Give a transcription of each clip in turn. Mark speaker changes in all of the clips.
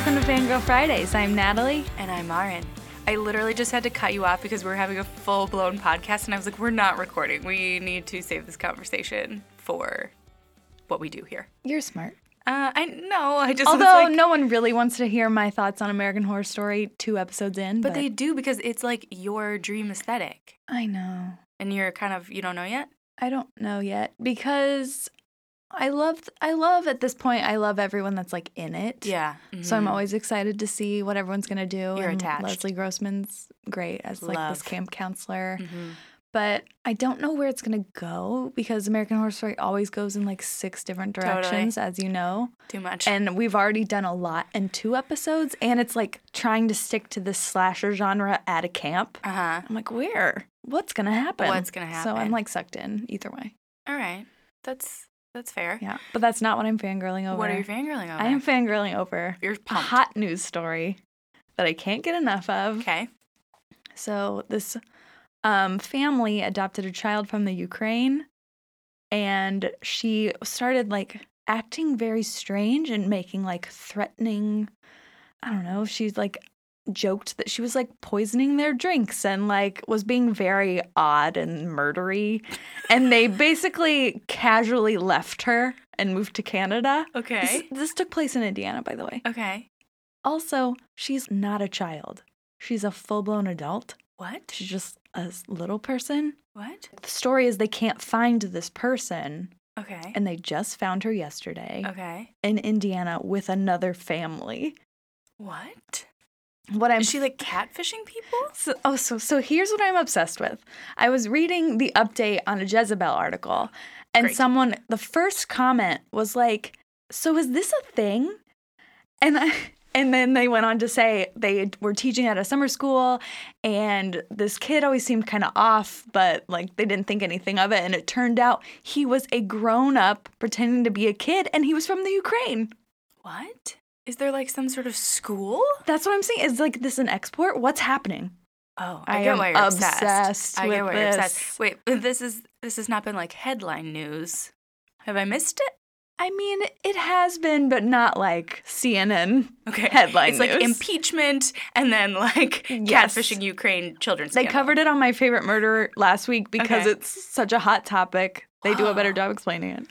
Speaker 1: welcome to Fangirl Fridays. I'm Natalie.
Speaker 2: And I'm Marin. I literally just had to cut you off because we are having a full blown podcast, and I was like, we're not recording. We need to save this conversation for what we do here.
Speaker 1: You're smart.
Speaker 2: Uh, I know. I just
Speaker 1: although
Speaker 2: like,
Speaker 1: no one really wants to hear my thoughts on American Horror Story two episodes in,
Speaker 2: but, but they do because it's like your dream aesthetic.
Speaker 1: I know.
Speaker 2: And you're kind of you don't know yet.
Speaker 1: I don't know yet because I love I love at this point I love everyone that's like in it.
Speaker 2: Yeah.
Speaker 1: Mm-hmm. So I'm mm-hmm. always excited to see what everyone's gonna do.
Speaker 2: You're
Speaker 1: and
Speaker 2: attached.
Speaker 1: Leslie Grossman's great as like
Speaker 2: love.
Speaker 1: this camp counselor. Mm-hmm. But I don't know where it's gonna go because American Horror Story always goes in like six different directions,
Speaker 2: totally.
Speaker 1: as you know.
Speaker 2: Too much.
Speaker 1: And we've already done a lot in two episodes, and it's like trying to stick to this slasher genre at a camp.
Speaker 2: Uh huh.
Speaker 1: I'm like, where? What's gonna happen?
Speaker 2: What's gonna happen?
Speaker 1: So I'm like sucked in either way.
Speaker 2: All right, that's that's fair.
Speaker 1: Yeah, but that's not what I'm fangirling over.
Speaker 2: What are you fangirling over? I
Speaker 1: am fangirling over
Speaker 2: You're
Speaker 1: a hot news story that I can't get enough of.
Speaker 2: Okay.
Speaker 1: So this um, family adopted a child from the Ukraine, and she started like acting very strange and making like threatening. I don't know. She's like joked that she was like poisoning their drinks and like was being very odd and murdery. and they basically casually left her and moved to Canada.
Speaker 2: Okay.
Speaker 1: This, this, took place in Indiana, by the way.
Speaker 2: Okay.
Speaker 1: Also, she's not a child. She's a full blown adult.
Speaker 2: What?
Speaker 1: She's just a little person.
Speaker 2: What?
Speaker 1: The story is they can't find this person.
Speaker 2: Okay.
Speaker 1: And they just found her yesterday.
Speaker 2: Okay.
Speaker 1: In Indiana with another family.
Speaker 2: What?
Speaker 1: What I'm
Speaker 2: Is she like catfishing people?
Speaker 1: So, oh, so so here's what I'm obsessed with. I was reading the update on a Jezebel article, and
Speaker 2: Great.
Speaker 1: someone the first comment was like, "So is this a thing?" And I and then they went on to say they were teaching at a summer school, and this kid always seemed kind of off, but like they didn't think anything of it. And it turned out he was a grown up pretending to be a kid, and he was from the Ukraine.
Speaker 2: What? Is there like some sort of school?
Speaker 1: That's what I'm saying. Is like this an export? What's happening?
Speaker 2: Oh, I,
Speaker 1: I
Speaker 2: get why you're
Speaker 1: obsessed.
Speaker 2: obsessed. I get why you're obsessed. Wait, this is this has not been like headline news. Have I missed it?
Speaker 1: I mean, it has been, but not like CNN
Speaker 2: okay.
Speaker 1: headline
Speaker 2: It's
Speaker 1: news.
Speaker 2: like impeachment and then like
Speaker 1: yes.
Speaker 2: catfishing Ukraine children's.
Speaker 1: They
Speaker 2: scandal.
Speaker 1: covered it on my favorite murder last week because
Speaker 2: okay.
Speaker 1: it's such a hot topic. They do a better job explaining it.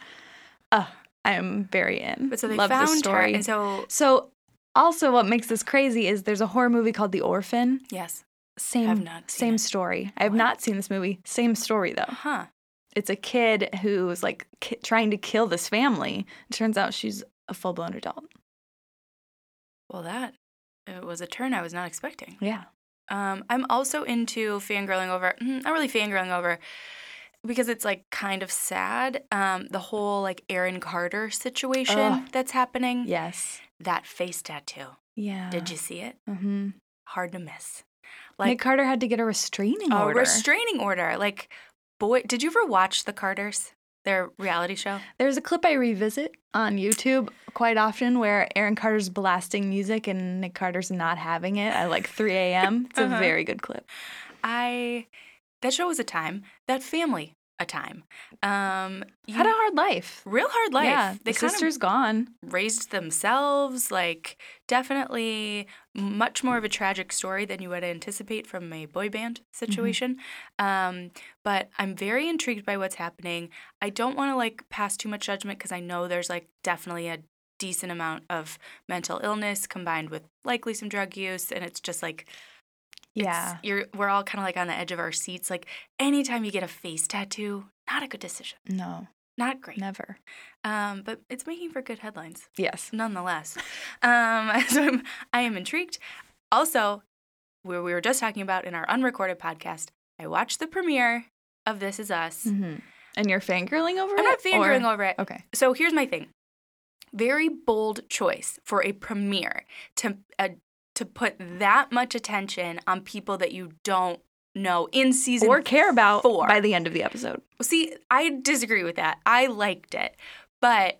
Speaker 1: Uh, I am very in.
Speaker 2: But so they
Speaker 1: Love
Speaker 2: found
Speaker 1: this story.
Speaker 2: her, and so
Speaker 1: so also what makes this crazy is there's a horror movie called The Orphan.
Speaker 2: yes,
Speaker 1: Same
Speaker 2: have not seen
Speaker 1: same
Speaker 2: it.
Speaker 1: story. I have
Speaker 2: What?
Speaker 1: not seen this movie. Same story though.
Speaker 2: huh?
Speaker 1: It's a kid who's like ki- trying to kill this family. It turns out she's a full blown adult.
Speaker 2: Well, that it was a turn I was not expecting.
Speaker 1: Yeah.
Speaker 2: Um, I'm also into fangirling over, mm, not really fangirling over, because it's like kind of sad. Um, the whole like Aaron Carter situation
Speaker 1: Ugh.
Speaker 2: that's happening.
Speaker 1: Yes.
Speaker 2: That face tattoo.
Speaker 1: Yeah.
Speaker 2: Did you see it?
Speaker 1: Mm-hmm.
Speaker 2: Hard to miss.
Speaker 1: Like Nick Carter had to get a restraining
Speaker 2: a
Speaker 1: order.
Speaker 2: A restraining order. Like, boy, did you ever watch The Carters? Their reality show.
Speaker 1: There's a clip I revisit on YouTube quite often where Aaron Carter's blasting music and Nick Carter's not having it at like 3 a.m. It's
Speaker 2: Uh-huh.
Speaker 1: a very good clip.
Speaker 2: I that show was a time. That family a time. Um, you,
Speaker 1: Had a hard life.
Speaker 2: real hard life.
Speaker 1: Yeah,
Speaker 2: they
Speaker 1: the sister's gone.
Speaker 2: raised themselves. Like definitely much more of a tragic story than you would anticipate from a boy band situation. Um, but I'm very intrigued by what's happening. I don't want to like pass too much judgment because I know there's like definitely a decent amount of mental illness combined with likely some drug use, and it's just like it's-
Speaker 1: Yeah.
Speaker 2: you're we're all kind of like on the edge of our seats. Like anytime you get a face tattoo, not a good decision,
Speaker 1: No,
Speaker 2: not great.
Speaker 1: never.
Speaker 2: Um, but it's making for good headlines
Speaker 1: Yes.
Speaker 2: nonetheless. Um, so I'm, I am intrigued. Also, where we were just talking about in our unrecorded podcast, I watched the premiere of This Is Us.
Speaker 1: hmm And you're fangirling over it?
Speaker 2: I'm not fangirling
Speaker 1: or-
Speaker 2: over it.
Speaker 1: Okay.
Speaker 2: So here's my thing. Very bold choice for a premiere to uh, to put that much attention on people that you don't know in season
Speaker 1: Or care about
Speaker 2: four.
Speaker 1: by the end of the episode.
Speaker 2: See, I disagree with that. I liked it, but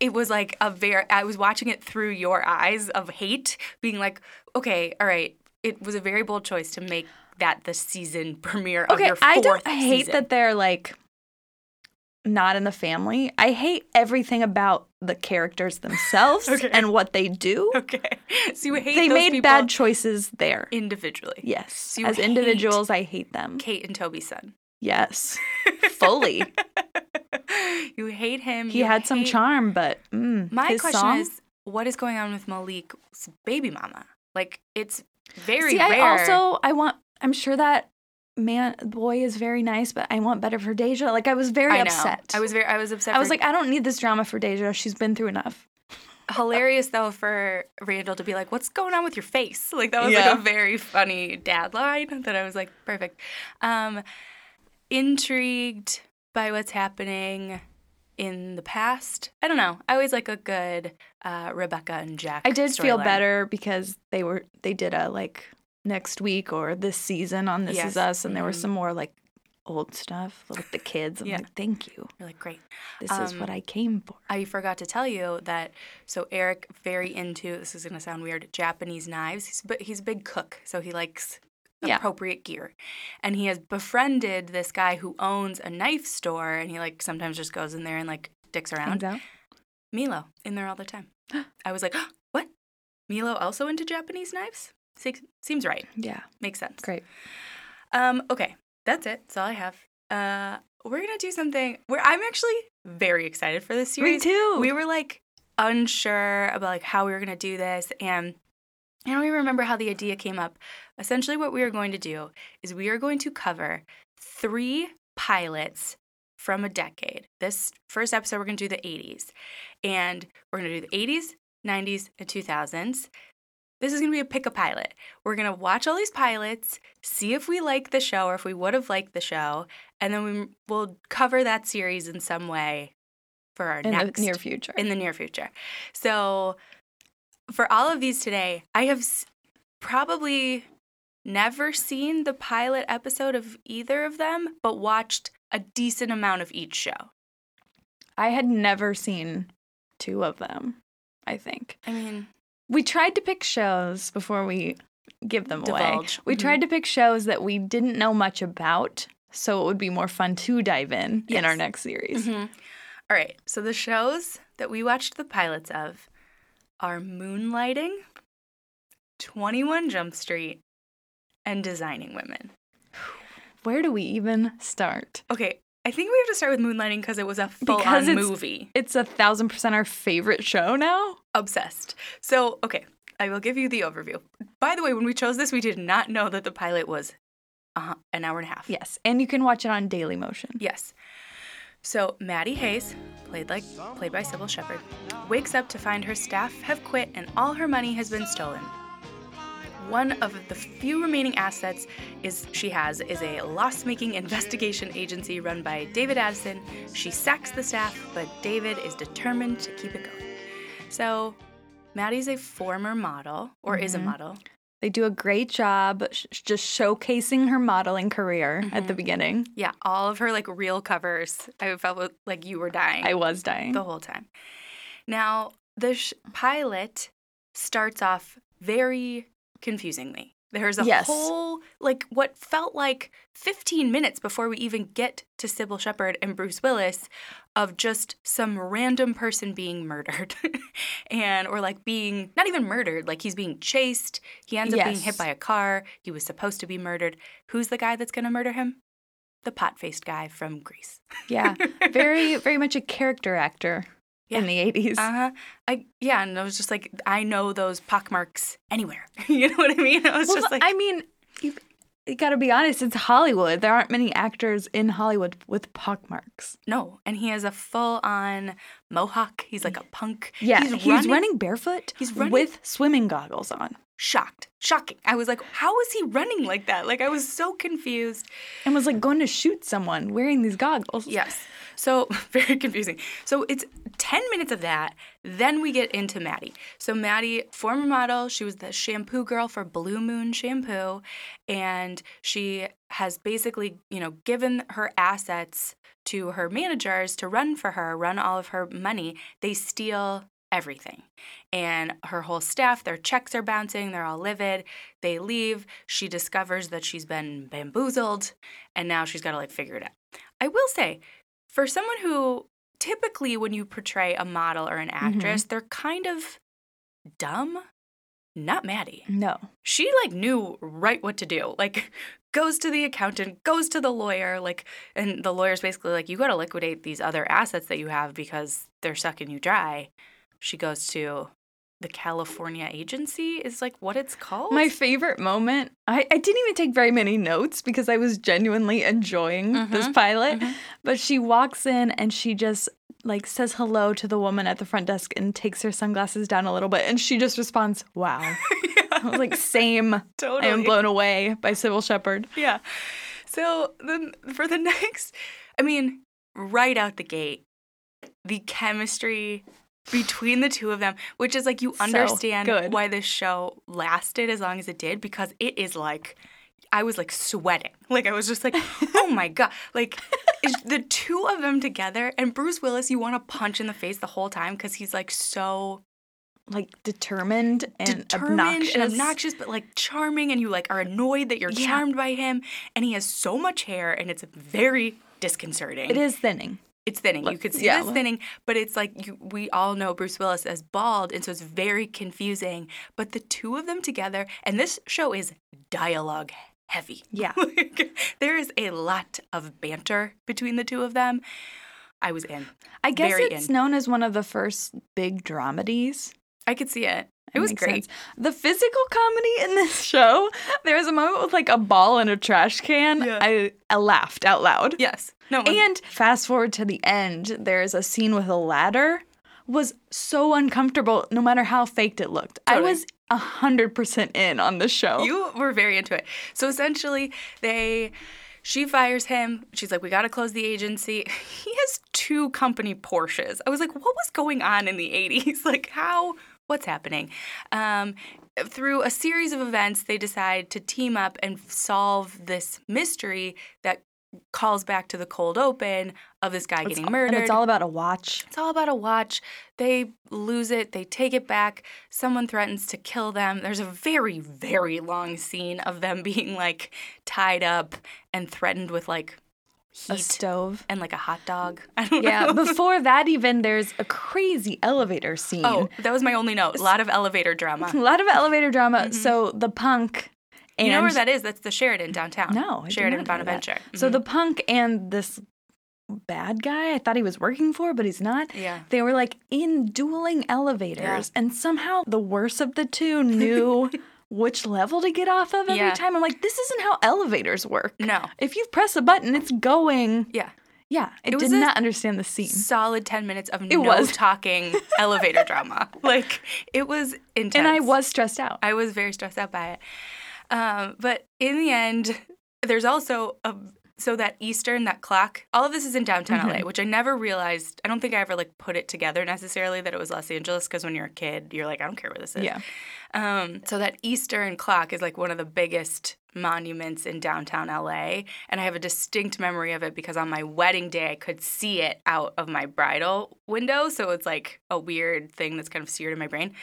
Speaker 2: it was like a very. I was watching it through your eyes of hate, being like, okay, all right. It was a very bold choice to make that the season premiere of
Speaker 1: Okay,
Speaker 2: your
Speaker 1: I don't hate
Speaker 2: season.
Speaker 1: that they're like not in the family. I hate everything about the characters themselves
Speaker 2: Okay.
Speaker 1: and what they do.
Speaker 2: Okay. So you hate
Speaker 1: They made bad choices there.
Speaker 2: individually.
Speaker 1: Yes.
Speaker 2: So
Speaker 1: As individuals, I hate them.
Speaker 2: Kate and Toby's son.
Speaker 1: Yes. Fully.
Speaker 2: you hate him.
Speaker 1: He had some charm, but mm,
Speaker 2: My question
Speaker 1: song?
Speaker 2: is, what is going on with Malik's baby mama? Like, it's very
Speaker 1: See,
Speaker 2: rare.
Speaker 1: I also I want. I'm sure that man boy is very nice, but I want better for Deja. Like I was very
Speaker 2: I
Speaker 1: upset.
Speaker 2: I was very. I was upset.
Speaker 1: I was like, I don't need this drama for Deja. She's been through enough.
Speaker 2: hilarious though for Randall to be like, "What's going on with your face?" Like that was
Speaker 1: Yeah.
Speaker 2: like a very funny dad line that I was like, perfect. Um, intrigued by what's happening in the past. I don't know. I always like a good uh, Rebecca and Jack.
Speaker 1: I did feel
Speaker 2: storyline.
Speaker 1: better because they were they did a like next week or this season on This
Speaker 2: Yes.
Speaker 1: Is Us, and there was
Speaker 2: Mhm.
Speaker 1: some more like old stuff with the kids. I'm
Speaker 2: Yeah.
Speaker 1: like, thank you.
Speaker 2: You're like, great.
Speaker 1: This is what
Speaker 2: Um,
Speaker 1: I came for.
Speaker 2: I forgot to tell you that. So Eric, very into this is gonna sound weird, Japanese knives. He's, but he's a big cook, so he likes
Speaker 1: Yeah.
Speaker 2: appropriate gear, and he has befriended this guy who owns a knife store, and he like sometimes just goes in there and like dicks around. Milo in there all the time. I was like, what? Milo also into Japanese knives? Se- Seems right.
Speaker 1: Yeah,
Speaker 2: Makes sense.
Speaker 1: great.
Speaker 2: Um, okay, that's it. That's all I have. Uh, we're gonna do something where I'm actually very excited for this series.
Speaker 1: Me too.
Speaker 2: We were like unsure about like how we were gonna do this, and I don't even remember how the idea came up. Essentially, what we are going to do is we are going to cover three pilots from a decade. This first episode, we're gonna do the 80s, and we're gonna do the 80s, 90s, and 2000s. This is going to be a pick a pilot. We're going to watch all these pilots, see if we like the show or if we would have liked the show, and then we will cover that series in some way for our
Speaker 1: in
Speaker 2: next
Speaker 1: the near future.
Speaker 2: in the near future. So for all of these today, I have s- probably never seen the pilot episode of either of them, but watched a decent amount of each show.
Speaker 1: I had never seen two of them. I think
Speaker 2: I mean,
Speaker 1: we tried to pick shows before we give them away.
Speaker 2: Divulge.
Speaker 1: We
Speaker 2: Mhm.
Speaker 1: tried to pick shows that we didn't know much about, so it would be more fun to dive in in our next series.
Speaker 2: Mhm. All right. So the shows that we watched the pilots of are Moonlighting, 21 Jump Street, and Designing Women.
Speaker 1: Where do we even start?
Speaker 2: Okay. I think we have to start with Moonlighting because it was a full
Speaker 1: Because
Speaker 2: on
Speaker 1: it's-
Speaker 2: movie.
Speaker 1: It's a thousand percent our favorite show now.
Speaker 2: Obsessed. So, okay. I will give you the overview. By the way, when we chose this, we did not know that the pilot was uh, an hour and a half.
Speaker 1: Yes, and you can watch it on Daily Motion.
Speaker 2: Yes. So Maddie Hayes, played like played by Cybill Shepherd, wakes up to find her staff have quit and all her money has been stolen. One of the few remaining assets is she has is a loss-making investigation agency run by David Addison. She sacks the staff, but David is determined to keep it going. So Maddie's a former model, or is a
Speaker 1: Mhm.
Speaker 2: model.
Speaker 1: They do a great job sh- just showcasing her modeling career at the
Speaker 2: Mhm.
Speaker 1: beginning.
Speaker 2: Yeah, all of her like real covers. I felt like you were dying.
Speaker 1: I was dying.
Speaker 2: the whole time. Now, the sh- pilot starts off very confusingly. There's a
Speaker 1: Yes.
Speaker 2: whole, like, what felt like 15 minutes before we even get to Cybill Shepherd and Bruce Willis of just some random person being murdered. and, or like being, not even murdered, like he's being chased. He ends up being hit by a car. He was supposed to be murdered. Who's the guy that's going to murder him? The pot faced guy from Greece.
Speaker 1: Yeah, very, very much a character actor in the 80s.
Speaker 2: Uh huh. I yeah, and I was just like, I know those pockmarks anywhere. you know what I mean? I was
Speaker 1: well,
Speaker 2: just like,
Speaker 1: I mean, you, you got to be honest, it's Hollywood. There aren't many actors in Hollywood with pockmarks.
Speaker 2: no. And he has a full on mohawk. He's like a punk.
Speaker 1: Yeah,
Speaker 2: he's,
Speaker 1: he's,
Speaker 2: running,
Speaker 1: running, barefoot
Speaker 2: he's running-
Speaker 1: with swimming goggles on
Speaker 2: shocked, shocking. I was like, how is he running like that? Like I was so confused.
Speaker 1: and was like going to shoot someone wearing these goggles.
Speaker 2: Yes. So very confusing. So it's 10 minutes of that. Then we get into Maddie. So Maddie, former model, she was the shampoo girl for Blue Moon Shampoo. And she has basically, you know, given her assets to her managers to run for her, run all of her money. They steal everything. And her whole staff, their checks are bouncing, they're all livid. They leave. She discovers that she's been bamboozled, and now she's got to like figure it out. I will say, for someone who typically when you portray a model or an mm-hmm. actress, they're kind of dumb. Not Maddie.
Speaker 1: No.
Speaker 2: She like knew right what to do. Like goes to the accountant, goes to the lawyer, like and the lawyer's basically like, you gotta liquidate these other assets that you have because they're sucking you dry. She goes to the California agency is like what it's called.
Speaker 1: My favorite moment, I, I didn't even take very many notes because I was genuinely enjoying this
Speaker 2: Mhm,
Speaker 1: pilot.
Speaker 2: mhm.
Speaker 1: But she walks in and she just like says hello to the woman at the front desk and takes her sunglasses down a little bit. And she just responds, Wow. I was like, Same.
Speaker 2: totally.
Speaker 1: I am blown away by Cybill Shepherd.
Speaker 2: Yeah. So then for the next, I mean, right out the gate, the chemistry between the two of them, which is like you
Speaker 1: So
Speaker 2: understand
Speaker 1: good.
Speaker 2: why this show lasted as long as it did because it is like. I was like sweating. Like I was just like, oh my god! Like the two of them together, and Bruce Willis, you want to punch in the face the whole time because he's like so
Speaker 1: Like determined and
Speaker 2: determined
Speaker 1: obnoxious.
Speaker 2: and obnoxious, but like charming, and you like are annoyed that you're
Speaker 1: Yeah.
Speaker 2: charmed by him. And he has so much hair, and it's very disconcerting.
Speaker 1: It is thinning.
Speaker 2: It's thinning. You could see
Speaker 1: yeah,
Speaker 2: this thinning, but it's like you, we all know Bruce Willis as bald, and so it's very confusing. But the two of them together, and this show is dialogue heavy.
Speaker 1: Yeah.
Speaker 2: Like, there is a lot of banter between the two of them. I was in.
Speaker 1: I guess
Speaker 2: Very
Speaker 1: it's
Speaker 2: in.
Speaker 1: known as one of the first big dramedies.
Speaker 2: I could see it. It was great.
Speaker 1: sense. The physical comedy in this show, there was a moment with like a ball in a trash can.
Speaker 2: Yeah.
Speaker 1: I, I laughed out loud.
Speaker 2: Yes. No. was-
Speaker 1: And fast forward to the end, there's a scene with a ladder. Was so uncomfortable, no matter how faked it looked. I
Speaker 2: Totally.
Speaker 1: was hundred percent in on the show.
Speaker 2: You were very into it. So essentially, they she fires him. She's like, "We got to close the agency." He has two company Porsches. I was like, "What was going on in the 80s? Like how what's happening?" Um through a series of events, they decide to team up and solve this mystery that calls back to the cold open of this guy
Speaker 1: It's-
Speaker 2: getting
Speaker 1: and
Speaker 2: murdered.
Speaker 1: And it's all about a watch.
Speaker 2: It's all about a watch. They lose it, they take it back. Someone threatens to kill them. There's a very, very long scene of them being like tied up and threatened with like
Speaker 1: A stove.
Speaker 2: and like a hot dog.
Speaker 1: Yeah.
Speaker 2: know.
Speaker 1: Before that, even there's a crazy elevator scene.
Speaker 2: oh, that was my only note. A lot of elevator drama.
Speaker 1: A lot of elevator drama. So the punk. And
Speaker 2: You know where that is? That's the Sheridan downtown.
Speaker 1: No, I
Speaker 2: Sheridan
Speaker 1: not know that.
Speaker 2: Bonaventure.
Speaker 1: So
Speaker 2: Mhm.
Speaker 1: the punk and this bad guy I thought he was working for, but he's not.
Speaker 2: Yeah.
Speaker 1: They were like in dueling elevators, and somehow the worst of the two knew which level to get off of every
Speaker 2: Yeah.
Speaker 1: time. I'm like, this isn't how elevators work.
Speaker 2: No.
Speaker 1: If you press a button, it's going.
Speaker 2: Yeah.
Speaker 1: Yeah, I
Speaker 2: It was
Speaker 1: did not understand the scene.
Speaker 2: Solid 10 minutes of
Speaker 1: It
Speaker 2: no
Speaker 1: was.
Speaker 2: talking elevator drama. Like, it was intense.
Speaker 1: And I was stressed out.
Speaker 2: I was very stressed out by it. Um, but in the end, there's also a so that Eastern, that clock, all of this is in downtown
Speaker 1: Mhm.
Speaker 2: LA, which I never realized. I don't think I ever like put it together necessarily that it was Los Angeles because when you're a kid, you're like, I don't care where this is.
Speaker 1: Yeah.
Speaker 2: Um, so that Eastern clock is like one of the biggest monuments in downtown LA, and I have a distinct memory of it because on my wedding day I could see it out of my bridal window, so it's like a weird thing that's kind of seared in my brain.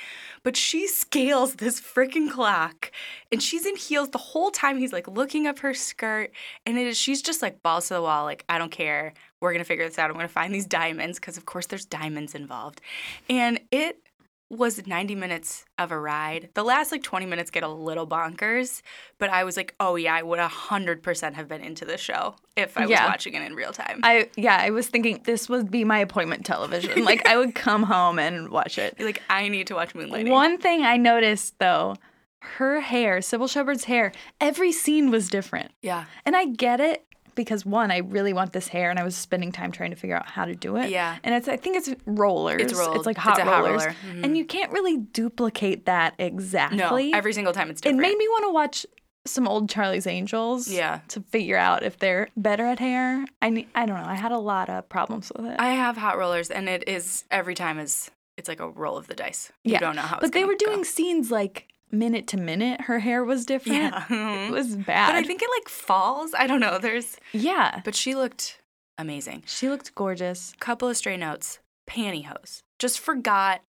Speaker 2: But she scales this freaking clock, and she's in heels the whole time. He's like looking up her skirt, and it is she's just like balls to the wall, like I don't care. We're gonna figure this out. I'm gonna find these diamonds because of course there's diamonds involved, and it was 90 minutes of a ride. The last like 20 minutes get a little bonkers, but I was like, oh yeah, I would 100% have been into the show if I was
Speaker 1: Yeah.
Speaker 2: watching it in real time.
Speaker 1: I yeah, I was thinking this would be my appointment television. like I would come home and watch it.
Speaker 2: like, I need to watch Moonlighting.
Speaker 1: One thing I noticed though, her hair, Cybill Shepherd's hair, every scene was different.
Speaker 2: Yeah.
Speaker 1: And I get it because one, I really want this hair and I was spending time trying to figure out how to do it.
Speaker 2: Yeah.
Speaker 1: And it's I think it's rollers.
Speaker 2: It's rolled.
Speaker 1: It's like
Speaker 2: It's
Speaker 1: hot
Speaker 2: hot
Speaker 1: rollers.
Speaker 2: roller. Mhm.
Speaker 1: And you can't really duplicate that exactly.
Speaker 2: No, every single time it's different.
Speaker 1: it made me want to watch some old Charlie's Angels.
Speaker 2: Yeah.
Speaker 1: To figure out if they're better at hair. I I don't know. I had a lot of problems with it.
Speaker 2: I have hot rollers, and it is every time is it's like a roll of the dice. You
Speaker 1: Yeah.
Speaker 2: don't know how.
Speaker 1: but
Speaker 2: it's
Speaker 1: they were doing
Speaker 2: go.
Speaker 1: scenes like minute to minute. Her hair was different.
Speaker 2: Yeah.
Speaker 1: It mm-hmm. was bad.
Speaker 2: but I think it like falls. I don't know. There's.
Speaker 1: yeah.
Speaker 2: But she looked amazing.
Speaker 1: She looked gorgeous.
Speaker 2: couple of stray notes pantyhose just forgot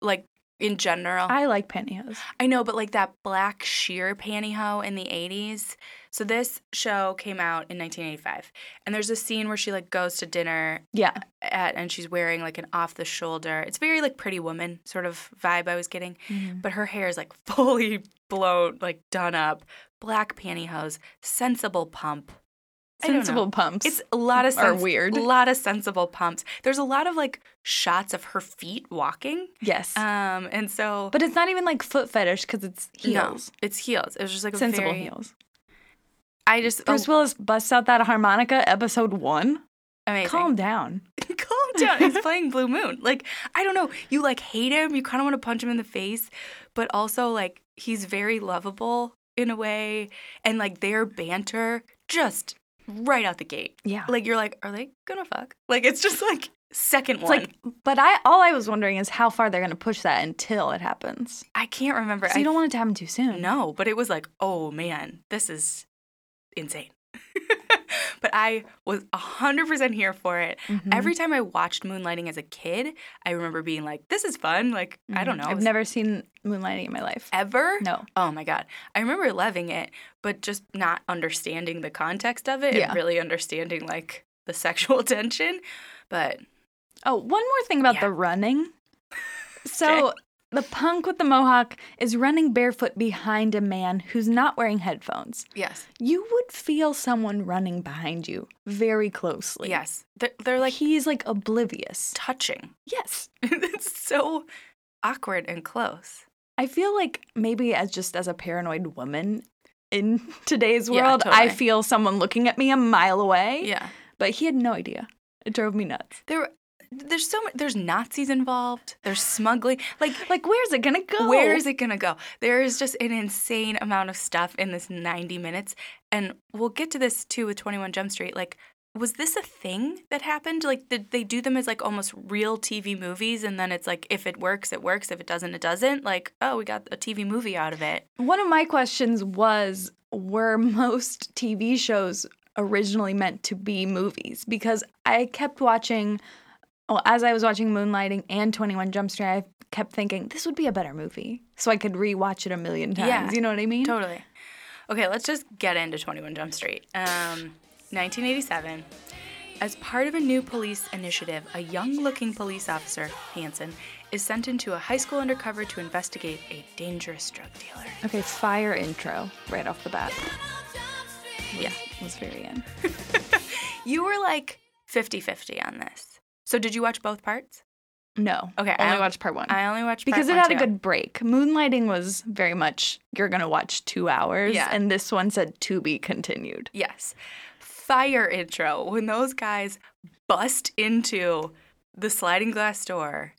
Speaker 2: like in general.
Speaker 1: I like pantyhose.
Speaker 2: I know, but like that black sheer pantyhose in the 80s. So this show came out in 1985. And there's a scene where she like goes to dinner
Speaker 1: Yeah.
Speaker 2: at and she's wearing like an off the shoulder. It's very like pretty woman sort of vibe I was getting. Mm-hmm. But her hair is like fully blown, like done up, black pantyhose, sensible pump. I don't know.
Speaker 1: Sensible pumps.
Speaker 2: It's a lot of
Speaker 1: are weird.
Speaker 2: A lot of sensible pumps. There's a lot of like shots of her feet walking.
Speaker 1: yes.
Speaker 2: Um, and so
Speaker 1: but it's not even like foot fetish because it's heels.
Speaker 2: No, it's heels. It was just like a
Speaker 1: Sensible
Speaker 2: very,
Speaker 1: heels.
Speaker 2: I just
Speaker 1: Bruce
Speaker 2: oh,
Speaker 1: Willis busts out that harmonica, episode one.
Speaker 2: amazing.
Speaker 1: Calm down.
Speaker 2: Calm down. He's playing Blue Moon. Like I don't know. You like hate him. You kind of want to punch him in the face, but also like he's very lovable in a way, and like their banter just right out the gate.
Speaker 1: Yeah.
Speaker 2: Like you're like, are they gonna fuck? Like it's just like second
Speaker 1: It's
Speaker 2: one.
Speaker 1: like, but I all I was wondering is how far they're gonna push that until it happens.
Speaker 2: I can't remember.
Speaker 1: So
Speaker 2: I
Speaker 1: you don't want it to happen too soon.
Speaker 2: No, but it was like, oh man, this is insane. but I was 100% here for it.
Speaker 1: Mhm.
Speaker 2: Every time I watched Moonlighting as a kid, I remember being like, this is fun. Like, I don't know.
Speaker 1: Mm-hmm. I've never seen Moonlighting in my life.
Speaker 2: Ever?
Speaker 1: No.
Speaker 2: Oh my God. I remember loving it, but just not understanding the context of it
Speaker 1: Yeah.
Speaker 2: and really understanding like the sexual tension. But
Speaker 1: Oh, one more thing about
Speaker 2: Yeah.
Speaker 1: the running. So the punk with the mohawk is running barefoot behind a man who's not wearing headphones.
Speaker 2: yes,
Speaker 1: You would feel someone running behind you very closely.
Speaker 2: yes. They're, they're like
Speaker 1: he's like oblivious.
Speaker 2: touching.
Speaker 1: Yes.
Speaker 2: it's so awkward and close.
Speaker 1: I feel like maybe as just as a paranoid woman in today's
Speaker 2: Yeah,
Speaker 1: world, I feel someone looking at me a mile away.
Speaker 2: Yeah.
Speaker 1: But he had no idea. It drove me nuts.
Speaker 2: There, there's so much. There's Nazis involved. There's smuggling. Like,
Speaker 1: Like, where's it gonna go?
Speaker 2: where is it gonna go? There is just an insane amount of stuff in this 90 minutes, and we'll get to this too with 21 Jump Street. Like, was this a thing that happened? Like, did they do them as like almost real TV movies, and then it's like if it works, it works. If it doesn't, it doesn't. Like, oh, we got a TV movie out of it.
Speaker 1: One of my questions was were most TV shows originally meant to be movies? Because I kept watching, well, as I was watching Moonlighting and 21 Jump Street, I kept thinking this would be a better movie. So I could rewatch it a million times.
Speaker 2: Yeah.
Speaker 1: You know what I mean?
Speaker 2: Totally. Okay, let's just get into 21 Jump Street. Um, 1987. As part of a new police initiative, a young looking police officer, Hanson, is sent into a high school undercover to investigate a dangerous drug dealer.
Speaker 1: Okay, fire intro right off the bat.
Speaker 2: Yeah.
Speaker 1: Was very in.
Speaker 2: You were like 50 50 on this. So, did you watch both parts?
Speaker 1: No.
Speaker 2: Okay, I Only
Speaker 1: watched part one.
Speaker 2: I only watched part one.
Speaker 1: because it had
Speaker 2: one,
Speaker 1: a good break. Moonlighting was very much you're gonna watch two hours,
Speaker 2: Yeah.
Speaker 1: and this one said to be continued.
Speaker 2: Yes. Fire intro when those guys bust into the sliding glass door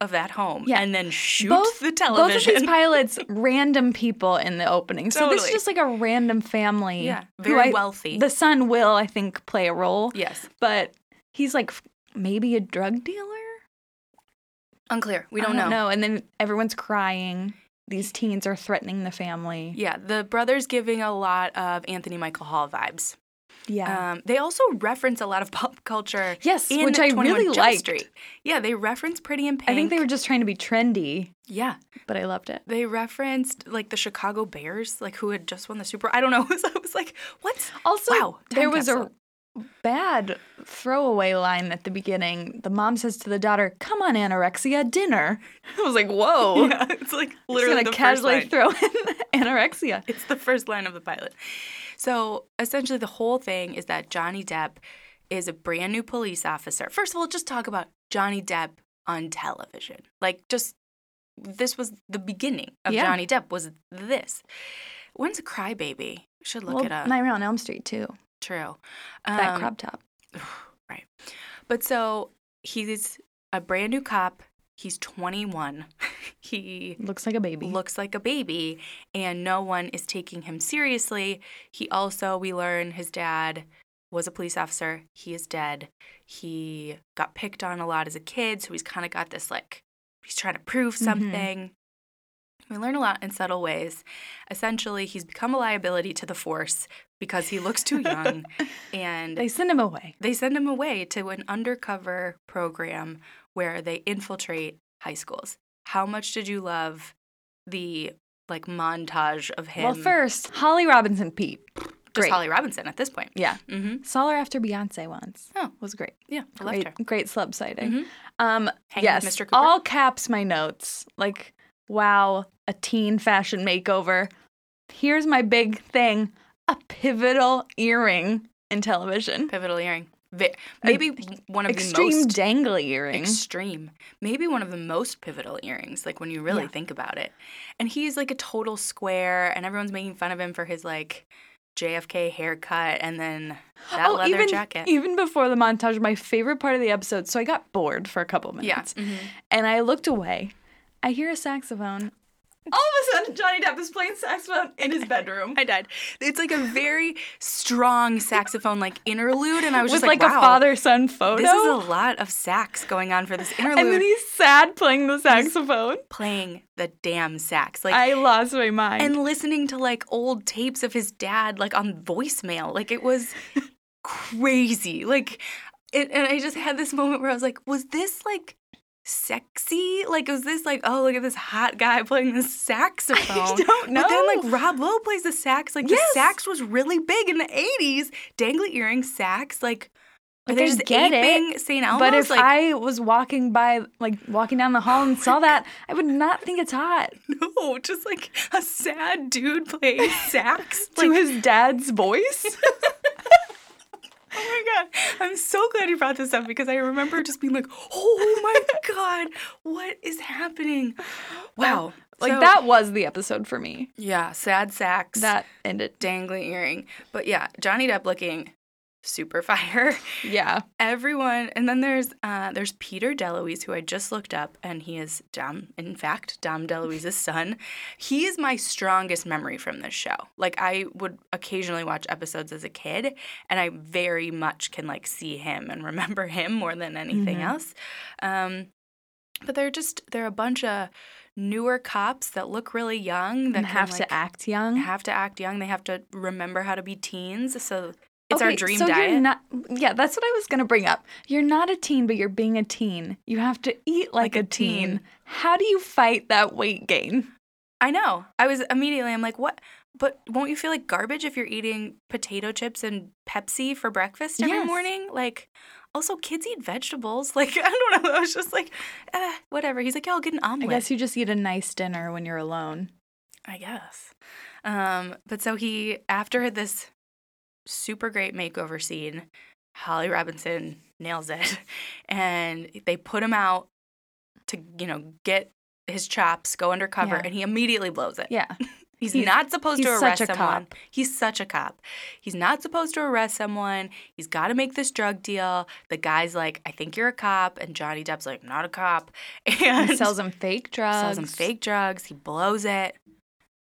Speaker 2: of that home
Speaker 1: Yeah.
Speaker 2: and then shoot
Speaker 1: both
Speaker 2: the television.
Speaker 1: Both of these pilots, random people in the opening. So this is just like a random family.
Speaker 2: Yeah,
Speaker 1: who
Speaker 2: very
Speaker 1: I-
Speaker 2: wealthy.
Speaker 1: The son will, I think, play a role,
Speaker 2: yes.
Speaker 1: but he's like maybe a drug dealer.
Speaker 2: Unclear. We
Speaker 1: I
Speaker 2: don't, know.
Speaker 1: No, and then everyone's crying. These teens are threatening the family.
Speaker 2: Yeah, the brothers giving a lot of Anthony Michael Hall vibes.
Speaker 1: Yeah.
Speaker 2: Um, they also reference a lot of pop culture.
Speaker 1: yes,
Speaker 2: in
Speaker 1: which I really liked.
Speaker 2: Street. Yeah, they reference Pretty in Pink.
Speaker 1: I think they were just trying to be trendy,
Speaker 2: Yeah,
Speaker 1: but I loved it.
Speaker 2: they referenced like the Chicago Bears, like who had just won the Super. I don't know. So I was like, what's
Speaker 1: Also,
Speaker 2: wow?
Speaker 1: there was
Speaker 2: capsule.
Speaker 1: Bad throwaway line at the beginning. The mom says to the daughter, "Come on, anorexia, dinner." I was like, "Whoa!"
Speaker 2: Yeah, it's like literally
Speaker 1: gonna casually throw in anorexia.
Speaker 2: It's the first line of the pilot. So essentially, the whole thing is that Johnny Depp is a brand new police officer. First of all, just talk about Johnny Depp on television. Like, just this was the beginning of
Speaker 1: Yeah.
Speaker 2: Johnny Depp. Was this? When's a crybaby? Should look
Speaker 1: well,
Speaker 2: it up.
Speaker 1: Nightmare on Elm Street too.
Speaker 2: True.
Speaker 1: That
Speaker 2: Um,
Speaker 1: crop top.
Speaker 2: right. But so he's a brand new cop. He's 21. he
Speaker 1: Looks like a baby.
Speaker 2: looks like a baby and no one is taking him seriously. He also, we learn his dad was a police officer. He is dead. He got picked on a lot as a kid, so he's kind of got this like, he's trying to prove
Speaker 1: Mhm.
Speaker 2: something. We learn a lot in subtle ways. Essentially, he's become a liability to the force because he looks too young and
Speaker 1: they send him away.
Speaker 2: they send him away to an undercover program where they infiltrate high schools. how much did you love the like montage of him?
Speaker 1: Well, first, Holly Robinson Peete.
Speaker 2: just
Speaker 1: Great.
Speaker 2: Holly Robinson at this point.
Speaker 1: Yeah.
Speaker 2: Mm-hmm.
Speaker 1: Saw her after Beyonce once.
Speaker 2: Oh.
Speaker 1: Was great.
Speaker 2: Yeah, I loved
Speaker 1: Great,
Speaker 2: her.
Speaker 1: great slub sighting.
Speaker 2: Mhm.
Speaker 1: Um, yes,
Speaker 2: Mr. Cooper?
Speaker 1: all caps my notes. Like, wow, a teen fashion makeover. Here's my big thing: a pivotal earring in television.
Speaker 2: Pivotal earring. Maybe one of the
Speaker 1: Extreme
Speaker 2: most
Speaker 1: dangly earring.
Speaker 2: extreme. Maybe one of the most pivotal earrings, like when you really
Speaker 1: Yeah.
Speaker 2: think about it. And he's like a total square, and everyone's making fun of him for his like JFK haircut and then that
Speaker 1: oh,
Speaker 2: leather
Speaker 1: even
Speaker 2: jacket.
Speaker 1: even before the montage, my favorite part of the episode. So I got bored for a couple
Speaker 2: yeah.
Speaker 1: minutes,
Speaker 2: mhm.
Speaker 1: and I looked away. I hear a saxophone. All of a sudden, Johnny Depp is playing saxophone in his bedroom.
Speaker 2: I died. It's like a very strong saxophone like interlude, and I was
Speaker 1: with
Speaker 2: just like,
Speaker 1: like,
Speaker 2: wow,
Speaker 1: a father son photo.
Speaker 2: This is a lot of sax going on for this interlude.
Speaker 1: and then he's sad playing the saxophone.
Speaker 2: playing the damn sax, like
Speaker 1: I lost my mind.
Speaker 2: and listening to like old tapes of his dad, like on voicemail. Like it was crazy. Like, it, and I just had this moment where I was like, was this like sexy? Like, it was this like, oh, look at this hot guy playing the saxophone?
Speaker 1: I don't know.
Speaker 2: But then, like, Rob Lowe plays the sax. Like,
Speaker 1: Yes.
Speaker 2: the sax was really big in the 80s. Dangly earring sax. Like, are
Speaker 1: Like,
Speaker 2: they just
Speaker 1: get it,
Speaker 2: St. Elmo's?
Speaker 1: but if
Speaker 2: like,
Speaker 1: I was walking by, like walking down the hall and saw that, I would not think it's hot.
Speaker 2: no, just like a sad dude playing sax.
Speaker 1: to
Speaker 2: like,
Speaker 1: his dad's voice.
Speaker 2: Oh my god. I'm so glad you brought this up because I remember just being like, "Oh my god, what is happening?" Wow.
Speaker 1: like
Speaker 2: So-
Speaker 1: that was the episode for me.
Speaker 2: Yeah, sad sax.
Speaker 1: That ended.
Speaker 2: dangling earring. But yeah, Johnny Depp looking super fire.
Speaker 1: Yeah.
Speaker 2: Everyone, and then there's uh, there's Peter DeLuise, who I just looked up, and he is Dom. In fact, Dom DeLuise's son. He is my strongest memory from this show. Like I would occasionally watch episodes as a kid, and I very much can like see him and remember him more than anything
Speaker 1: Mhm.
Speaker 2: else. Um, but they're just they're a bunch of newer cops that look really young that
Speaker 1: And
Speaker 2: can,
Speaker 1: have
Speaker 2: like,
Speaker 1: to act young.
Speaker 2: have to act young. They have to remember how to be teens. So it's our
Speaker 1: Okay,
Speaker 2: dream
Speaker 1: so
Speaker 2: diet.
Speaker 1: You're not, yeah, that's what I was gonna bring up. You're not a teen, but you're being a teen. You have to eat like,
Speaker 2: Like a
Speaker 1: a teen.
Speaker 2: teen.
Speaker 1: How do you fight that weight gain?
Speaker 2: I know. I was immediately, I'm like, what? But won't you feel like garbage if you're eating potato chips and Pepsi for breakfast every
Speaker 1: Yes.
Speaker 2: morning? Like, also, kids eat vegetables. Like, I don't know. I was just like, eh, whatever. He's like, yeah, I'll get an omelet.
Speaker 1: I guess you just eat a nice dinner when you're alone.
Speaker 2: I guess. Um, but so he, after this super great makeover scene, Holly Robinson nails it. And they put him out to, you know, get his chops, go undercover,
Speaker 1: Yeah.
Speaker 2: and he immediately blows it.
Speaker 1: Yeah.
Speaker 2: He's,
Speaker 1: He's-
Speaker 2: not supposed to arrest
Speaker 1: such a
Speaker 2: someone.
Speaker 1: cop.
Speaker 2: He's such a cop. He's not supposed to arrest someone. He's got to make this drug deal. The guy's like, I think you're a cop. And Johnny Depp's like, I'm not a cop. And
Speaker 1: He sells them fake drugs.
Speaker 2: sells him fake drugs. He blows it.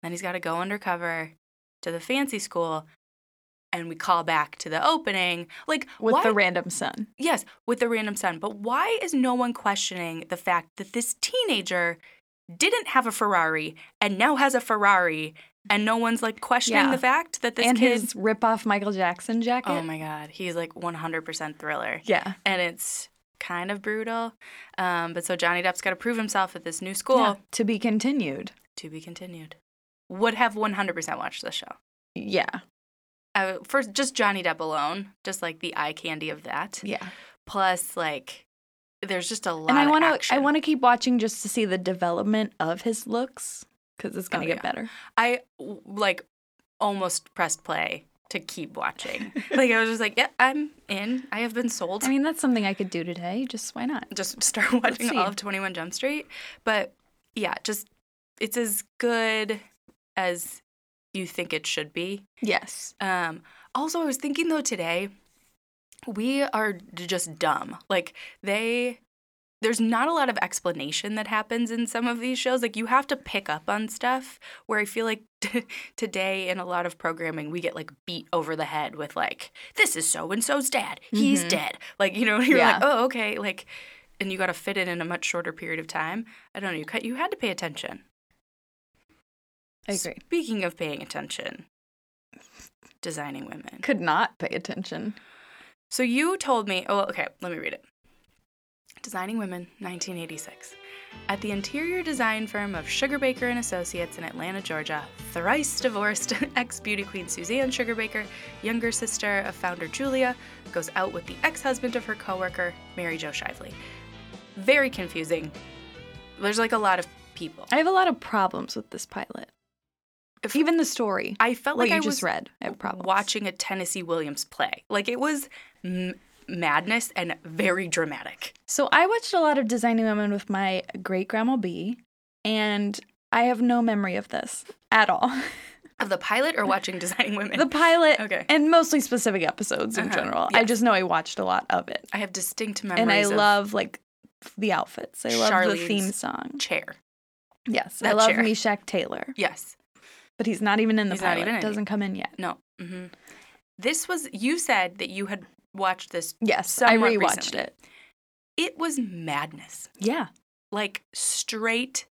Speaker 2: Then he's got to go undercover to the fancy school. And we call back to the opening. Like,
Speaker 1: with
Speaker 2: why?
Speaker 1: the random son.
Speaker 2: yes, with the random son. But why is no one questioning the fact that this teenager didn't have a Ferrari and now has a Ferrari? And no one's like questioning
Speaker 1: Yeah.
Speaker 2: the fact that this
Speaker 1: and
Speaker 2: kid.
Speaker 1: his rip off Michael Jackson jacket.
Speaker 2: oh my God. He's like 100% thriller.
Speaker 1: Yeah.
Speaker 2: And it's kind of brutal. Um, but so Johnny Depp's got to prove himself at this new school.
Speaker 1: Yeah. To be continued.
Speaker 2: To be continued. Would have 100% watched this show.
Speaker 1: Yeah.
Speaker 2: Uh, first, just Johnny Depp alone, just like the eye candy of that.
Speaker 1: Yeah.
Speaker 2: Plus, like, there's just a lot
Speaker 1: and I want to. I want to keep watching just to see the development of his looks cuz it's going
Speaker 2: Oh,
Speaker 1: to get
Speaker 2: yeah.
Speaker 1: better.
Speaker 2: I like almost pressed play to keep watching. like I was just like, yeah, I'm in. I have been sold.
Speaker 1: I mean, that's something I could do today. Just why not?
Speaker 2: just start watching all of 21 Jump Street. But yeah, just it's as good as you think it should be.
Speaker 1: Yes.
Speaker 2: Um, also, I was thinking though today, we are just dumb. Like they, there's not a lot of explanation that happens in some of these shows. Like you have to pick up on stuff. Where I feel like today in a lot of programming, we get like beat over the head with like, "This is so and so's dad. He's
Speaker 1: Mhm.
Speaker 2: dead." Like you know, you're
Speaker 1: Yeah.
Speaker 2: like, "Oh, okay." Like, and you got to fit it in a much shorter period of time. I don't know. You cut. You had to pay attention.
Speaker 1: I agree.
Speaker 2: Speaking of paying attention, designing women.
Speaker 1: Could not pay attention.
Speaker 2: So you told me, oh, okay, let me read it. Designing Women, 1986. At the interior design firm of Sugarbaker and Associates in Atlanta, Georgia, thrice divorced ex-beauty queen Suzanne Sugarbaker, younger sister of founder Julia, goes out with the ex-husband of her coworker, Mary Jo Shively. Very confusing. There's like a lot of people.
Speaker 1: I have a lot of problems with this pilot.
Speaker 2: If-
Speaker 1: Even the story.
Speaker 2: I felt like
Speaker 1: you
Speaker 2: I
Speaker 1: just
Speaker 2: was
Speaker 1: read. I have problems.
Speaker 2: watching a Tennessee Williams play. Like it was m- madness and very dramatic.
Speaker 1: So I watched a lot of Designing Women with my great grandma B, and I have no memory of this at all.
Speaker 2: Of the pilot or watching Designing Women?
Speaker 1: the pilot
Speaker 2: Okay.
Speaker 1: and mostly specific episodes in
Speaker 2: Uh-huh.
Speaker 1: general. I just know I watched a lot of it.
Speaker 2: I have distinct memories
Speaker 1: And I love like the outfits. I love the theme song.
Speaker 2: chair.
Speaker 1: Yes, I love
Speaker 2: chair.
Speaker 1: Meshach Taylor,
Speaker 2: Yes.
Speaker 1: But he's not even in the
Speaker 2: He's
Speaker 1: pilot.
Speaker 2: it.
Speaker 1: Doesn't come in yet.
Speaker 2: No. hmm This was you said that you had watched this.
Speaker 1: Yes, I rewatched
Speaker 2: recently.
Speaker 1: it.
Speaker 2: It was madness.
Speaker 1: Yeah.
Speaker 2: Like straight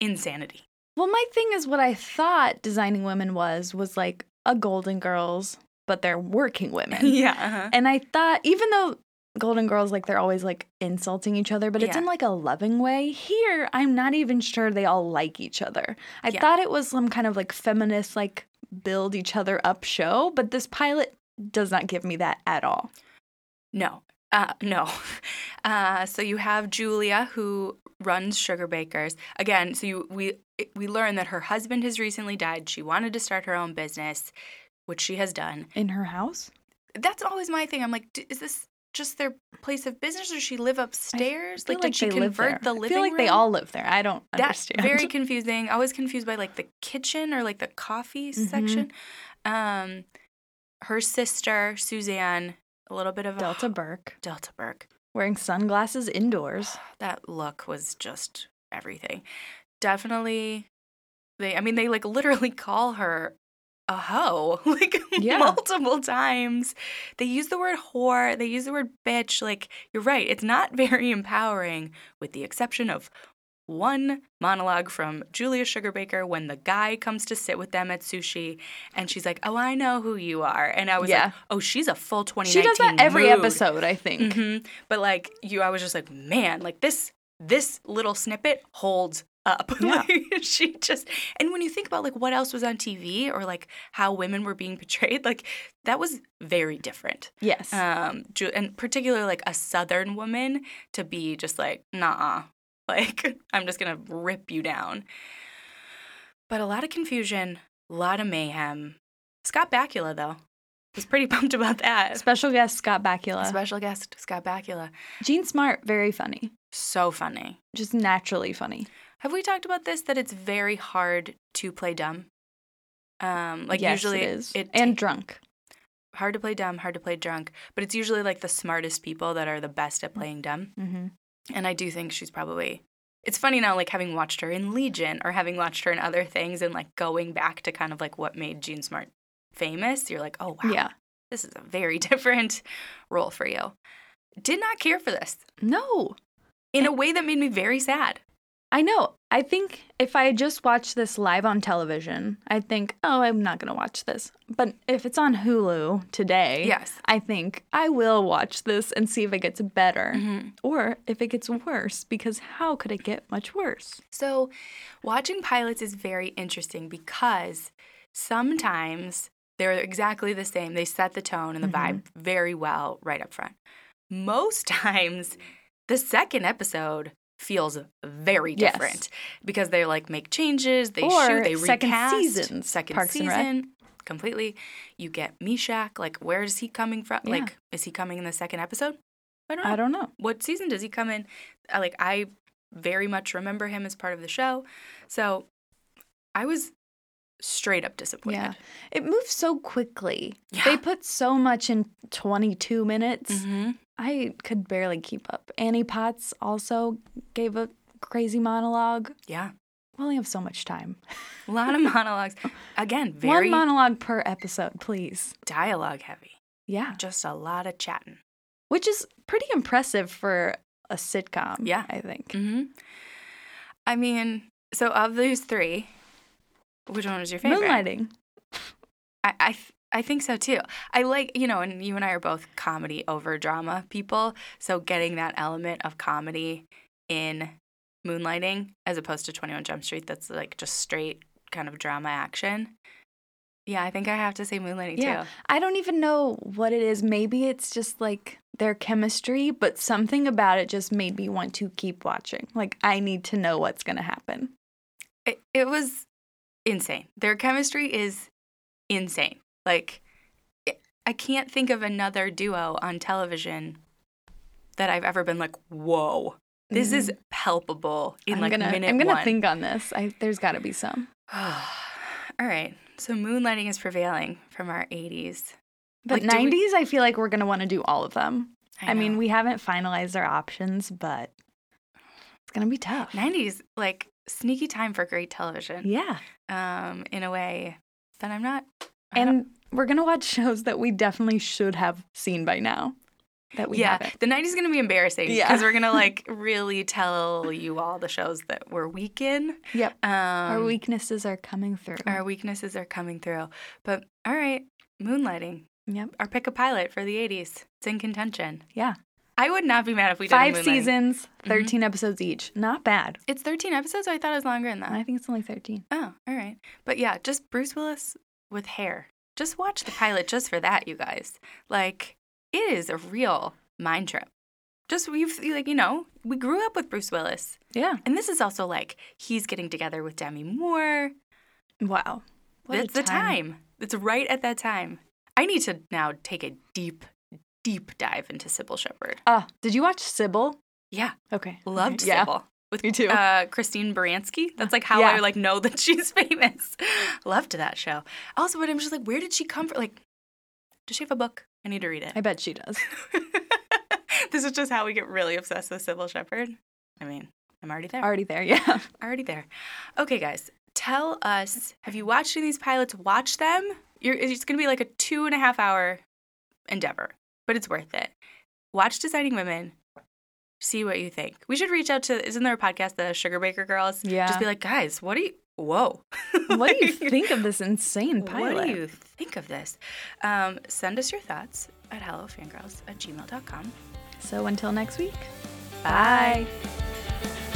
Speaker 2: insanity.
Speaker 1: Well, my thing is what I thought Designing Women was was like a Golden Girls, but they're working women.
Speaker 2: yeah. Uh-huh.
Speaker 1: And I thought, even though Golden Girls, like, they're always like insulting each other, but it's
Speaker 2: Yeah.
Speaker 1: in like a loving way. Here, I'm not even sure they all like each other. I
Speaker 2: Yeah.
Speaker 1: thought it was some kind of like feminist, like, build each other up show, but this pilot does not give me that at all.
Speaker 2: No. Uh, no. Uh, so you have Julia who runs Sugarbakers. Again, so you, we we learn that her husband has recently died. She wanted to start her own business, which she has done.
Speaker 1: In her house?
Speaker 2: That's always my thing. I'm like, "D- is this just their place of business, or does she live upstairs?
Speaker 1: I feel
Speaker 2: Like, did she convert the
Speaker 1: I
Speaker 2: living
Speaker 1: feel like
Speaker 2: room?
Speaker 1: they all live there. I don't
Speaker 2: That's
Speaker 1: understand.
Speaker 2: very confusing. I was confused by like the kitchen or like the coffee
Speaker 1: Mhm.
Speaker 2: section. Um, her sister Suzanne, a little bit of a
Speaker 1: Delta Burke
Speaker 2: Delta Burke.
Speaker 1: wearing sunglasses indoors.
Speaker 2: That look was just everything. Definitely, they. I mean, they like literally call her a hoe like
Speaker 1: Yeah.
Speaker 2: multiple times. They use the word whore. They use the word bitch. Like you're right. It's not very empowering, with the exception of one monologue from Julia Sugarbaker when the guy comes to sit with them at sushi and she's like, "Oh, I know who you are." And I was
Speaker 1: Yeah.
Speaker 2: like, "Oh, she's a full 2019
Speaker 1: She does that every
Speaker 2: mood.
Speaker 1: episode, I think.
Speaker 2: hmm But like you, I was just like, man, like this this little snippet holds up.
Speaker 1: Yeah.
Speaker 2: Like, she just and when you think about like what else was on TV or like how women were being portrayed, like that was very different.
Speaker 1: Yes.
Speaker 2: Um, and particularly like a Southern woman to be just like, nah, like I'm just gonna rip you down. But a lot of confusion, a lot of mayhem. Scott Bakula though was pretty pumped about that.
Speaker 1: Special guest Scott Bakula.
Speaker 2: Special guest Scott Bakula.
Speaker 1: Jean Smart, very funny.
Speaker 2: So funny.
Speaker 1: Just naturally funny.
Speaker 2: Have we talked about this? That it's very hard to play dumb. Um, like
Speaker 1: yes,
Speaker 2: usually
Speaker 1: it is.
Speaker 2: it
Speaker 1: and drunk.
Speaker 2: hard to play dumb, hard to play drunk. But it's usually like the smartest people that are the best at playing dumb.
Speaker 1: Mm-hmm.
Speaker 2: And I do think she's probably. It's funny now, like having watched her in Legion or having watched her in other things, and like going back to kind of like what made Jean Smart famous. You're like, oh wow,
Speaker 1: Yeah.
Speaker 2: this is a very different role for you. Did not care for this
Speaker 1: No,
Speaker 2: in a way that made me very sad.
Speaker 1: I know. I think if I just watched this live on television, I'd think, oh, I'm not going to watch this. But if it's on Hulu today,
Speaker 2: Yes.
Speaker 1: I think I will watch this and see if it gets better
Speaker 2: Mhm.
Speaker 1: or if it gets worse, because how could it get much worse?
Speaker 2: So, watching pilots is very interesting because sometimes they're exactly the same. They set the tone and the vibe very well right up front. Most times, the second episode feels very
Speaker 1: Yes.
Speaker 2: different because they like make changes, they
Speaker 1: Or
Speaker 2: shoot, they
Speaker 1: second
Speaker 2: recast,
Speaker 1: seasons,
Speaker 2: second
Speaker 1: Parks and
Speaker 2: season, completely. You get Meshach, like where is he coming from?
Speaker 1: Yeah.
Speaker 2: Like, is he coming in the second episode? I don't know
Speaker 1: I don't know.
Speaker 2: what season does he come in? Like I very much remember him as part of the show. So I was straight up disappointed.
Speaker 1: Yeah. It moves so quickly.
Speaker 2: Yeah.
Speaker 1: They put so much in 22 minutes.
Speaker 2: Mhm.
Speaker 1: I could barely keep up. Annie Potts also gave a crazy monologue.
Speaker 2: Yeah.
Speaker 1: We only have so much time.
Speaker 2: A lot of monologues. Again, very
Speaker 1: One monologue per episode, please.
Speaker 2: dialogue heavy.
Speaker 1: Yeah.
Speaker 2: Just a lot of chatting.
Speaker 1: Which is pretty impressive for a sitcom.
Speaker 2: Yeah.
Speaker 1: I think.
Speaker 2: hmm I mean, so of these three, which one was your favorite?
Speaker 1: Moonlighting.
Speaker 2: I, I, I think so too. I like, you know, and you and I are both comedy over drama people. So getting that element of comedy in moonlighting as opposed to 21 Jump Street that's like just straight kind of drama action. Yeah, I think I have to say moonlighting
Speaker 1: Yeah.
Speaker 2: too.
Speaker 1: I don't even know what it is. Maybe it's just like their chemistry, but something about it just made me want to keep watching. Like, I need to know what's going to happen.
Speaker 2: It, it was insane. Their chemistry is insane. Like, I can't think of another duo on television that I've ever been like, whoa, this is palpable in
Speaker 1: I'm
Speaker 2: like
Speaker 1: gonna,
Speaker 2: minute
Speaker 1: I'm gonna
Speaker 2: one.
Speaker 1: think on this. I, there's got to be some.
Speaker 2: All right. So moonlighting is prevailing from our 80s.
Speaker 1: But
Speaker 2: Like,
Speaker 1: 90s,
Speaker 2: we-
Speaker 1: I feel like we're gonna want to do all of them. I, mean, we haven't finalized our options, but it's gonna be tough.
Speaker 2: 90s like sneaky time for great television.
Speaker 1: Yeah,
Speaker 2: Um in a way that I'm not I
Speaker 1: and we're gonna watch shows that we definitely should have seen by now. That we
Speaker 2: yeah,
Speaker 1: haven't.
Speaker 2: the 90s is going to be embarrassing
Speaker 1: Yeah.
Speaker 2: because we're going to like really tell you all the shows that we're weak in.
Speaker 1: Yep.
Speaker 2: Um,
Speaker 1: our weaknesses are coming through.
Speaker 2: our weaknesses are coming through. But all right, moonlighting.
Speaker 1: yep.
Speaker 2: Our pick a pilot for the 80s. It's in contention.
Speaker 1: Yeah.
Speaker 2: I would not be mad if we did
Speaker 1: Five seasons,
Speaker 2: Mhm.
Speaker 1: 13 episodes each. Not bad.
Speaker 2: It's 13 episodes. I thought it was longer than that.
Speaker 1: I think it's only 13.
Speaker 2: Oh, all right. But yeah, just Bruce Willis with hair. Just watch the pilot just for that, you guys. Like, it is a real mind trip. Just we've like, you know, we grew up with Bruce Willis.
Speaker 1: Yeah.
Speaker 2: And this is also like he's getting together with Demi Moore.
Speaker 1: Wow. What
Speaker 2: It's the time. It's right at that time. I need to now take a deep, deep dive into Cybill Shepherd.
Speaker 1: Oh, did you watch Cybill?
Speaker 2: Yeah,
Speaker 1: Okay.
Speaker 2: loved
Speaker 1: Okay. Yeah.
Speaker 2: Cybill. With
Speaker 1: Me too.
Speaker 2: Uh, Christine Baranski. That's like how
Speaker 1: Yeah.
Speaker 2: I like know that she's famous. loved that show. Also, but I'm just like, where did she come from? Like, does she have a book? I need to read it.
Speaker 1: I bet she does.
Speaker 2: this is just how we get really obsessed with Cybill Shepherd. I mean, I'm already there.
Speaker 1: Already there. Yeah.
Speaker 2: already there. Okay, guys, tell us have you watched any of these pilots? Watch them. You're, it's going to be like a two and a half hour endeavor, but it's worth it. Watch Designing Women. See what you think. We should reach out to, isn't there a podcast, the Sugarbaker Girls?
Speaker 1: Yeah.
Speaker 2: Just be like, guys, what do you, whoa.
Speaker 1: what do you think of this insane pilot?
Speaker 2: What do you think of this? Um, send us your thoughts at hellofangirls at gmail.com.
Speaker 1: So until next week.
Speaker 2: Bye.
Speaker 1: Bye.